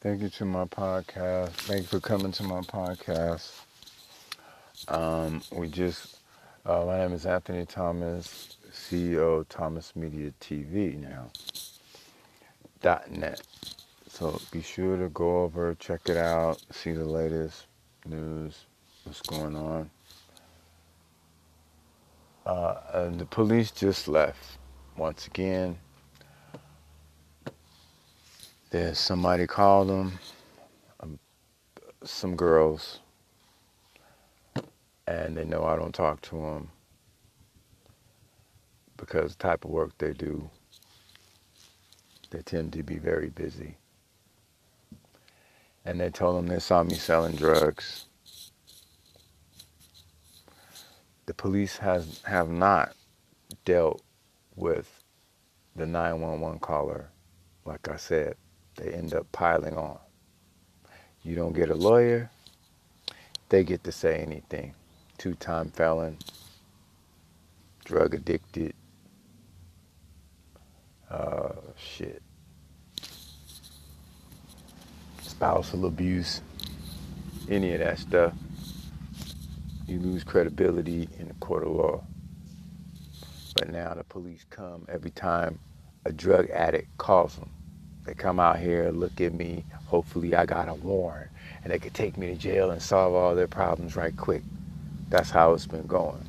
Thank you to my podcast. Thank you for coming to my podcast. Um, we just, uh, my name is Anthony Thomas, CEO of Thomas Media TV now, dot .net. So be sure to go over, check it out, see the latest news, what's going on. Uh, and the police just left. Once again, there's somebody called them, um, some girls, and they know I don't talk to them because the type of work they do, they tend to be very busy. And they told them they saw me selling drugs. The police has have not dealt with the 911 caller. Like I said, they end up piling on. You don't get a lawyer, they get to say anything. Two time felon, drug addicted, uh, shit, spousal abuse, any of that stuff. You lose credibility in the court of law. But now the police come every time a drug addict calls them. They come out here, look at me. Hopefully, I got a warrant and they could take me to jail and solve all their problems right quick. That's how it's been going.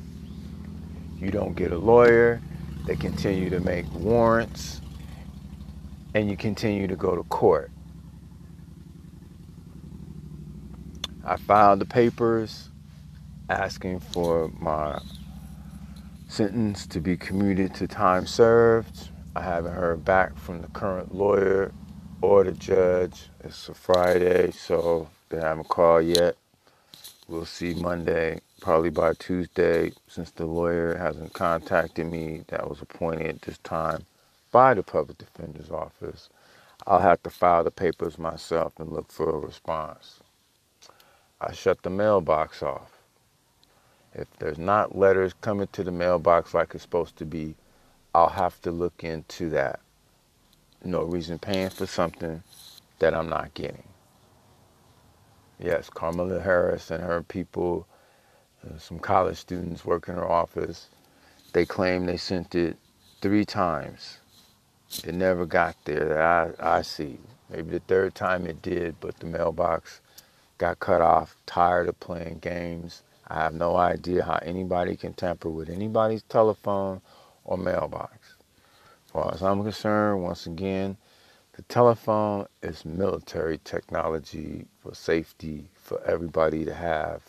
You don't get a lawyer, they continue to make warrants, and you continue to go to court. I filed the papers asking for my sentence to be commuted to time served. I haven't heard back from the current lawyer or the judge. It's a Friday, so they haven't called yet. We'll see Monday, probably by Tuesday, since the lawyer hasn't contacted me that was appointed at this time by the public defender's office. I'll have to file the papers myself and look for a response. I shut the mailbox off. If there's not letters coming to the mailbox like it's supposed to be, I'll have to look into that. No reason paying for something that I'm not getting. Yes, Kamala Harris and her people, uh, some college students work in her office, they claim they sent it three times. It never got there that I, I see. Maybe the third time it did, but the mailbox got cut off, tired of playing games. I have no idea how anybody can tamper with anybody's telephone or mailbox. As far as I'm concerned, once again, the telephone is military technology for safety for everybody to have.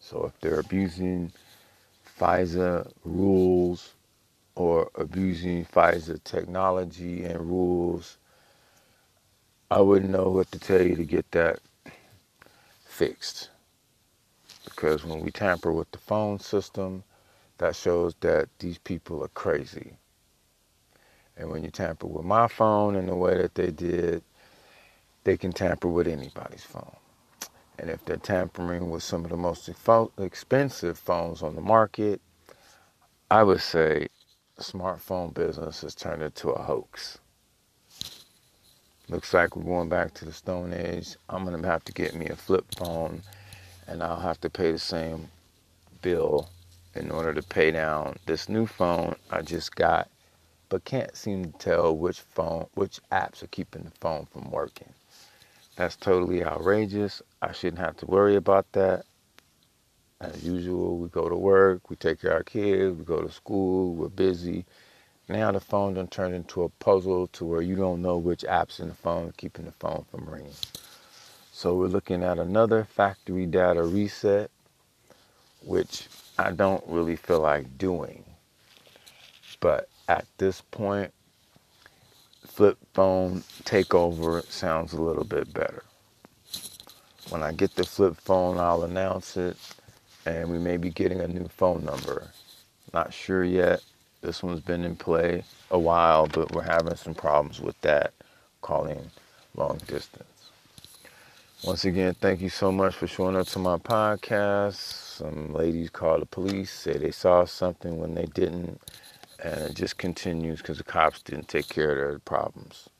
So if they're abusing FISA rules or abusing FISA technology and rules, I wouldn't know what to tell you to get that fixed. Because when we tamper with the phone system, that shows that these people are crazy. And when you tamper with my phone in the way that they did, they can tamper with anybody's phone. And if they're tampering with some of the most expensive phones on the market, I would say smartphone business has turned into a hoax. Looks like we're going back to the Stone Age. I'm going to have to get me a flip phone and I'll have to pay the same bill in order to pay down this new phone I just got, but can't seem to tell which phone, which apps are keeping the phone from working. That's totally outrageous. I shouldn't have to worry about that. As usual, we go to work, we take care of our kids, we go to school, we're busy. Now the phone done turned into a puzzle to where you don't know which apps in the phone are keeping the phone from ringing. So we're looking at another factory data reset, which I don't really feel like doing. But at this point, flip phone takeover sounds a little bit better. When I get the flip phone, I'll announce it, and we may be getting a new phone number. Not sure yet. This one's been in play a while, but we're having some problems with that calling long distance. Once again, thank you so much for showing up to my podcast. Some ladies called the police, say they saw something when they didn't, and it just continues because the cops didn't take care of their problems.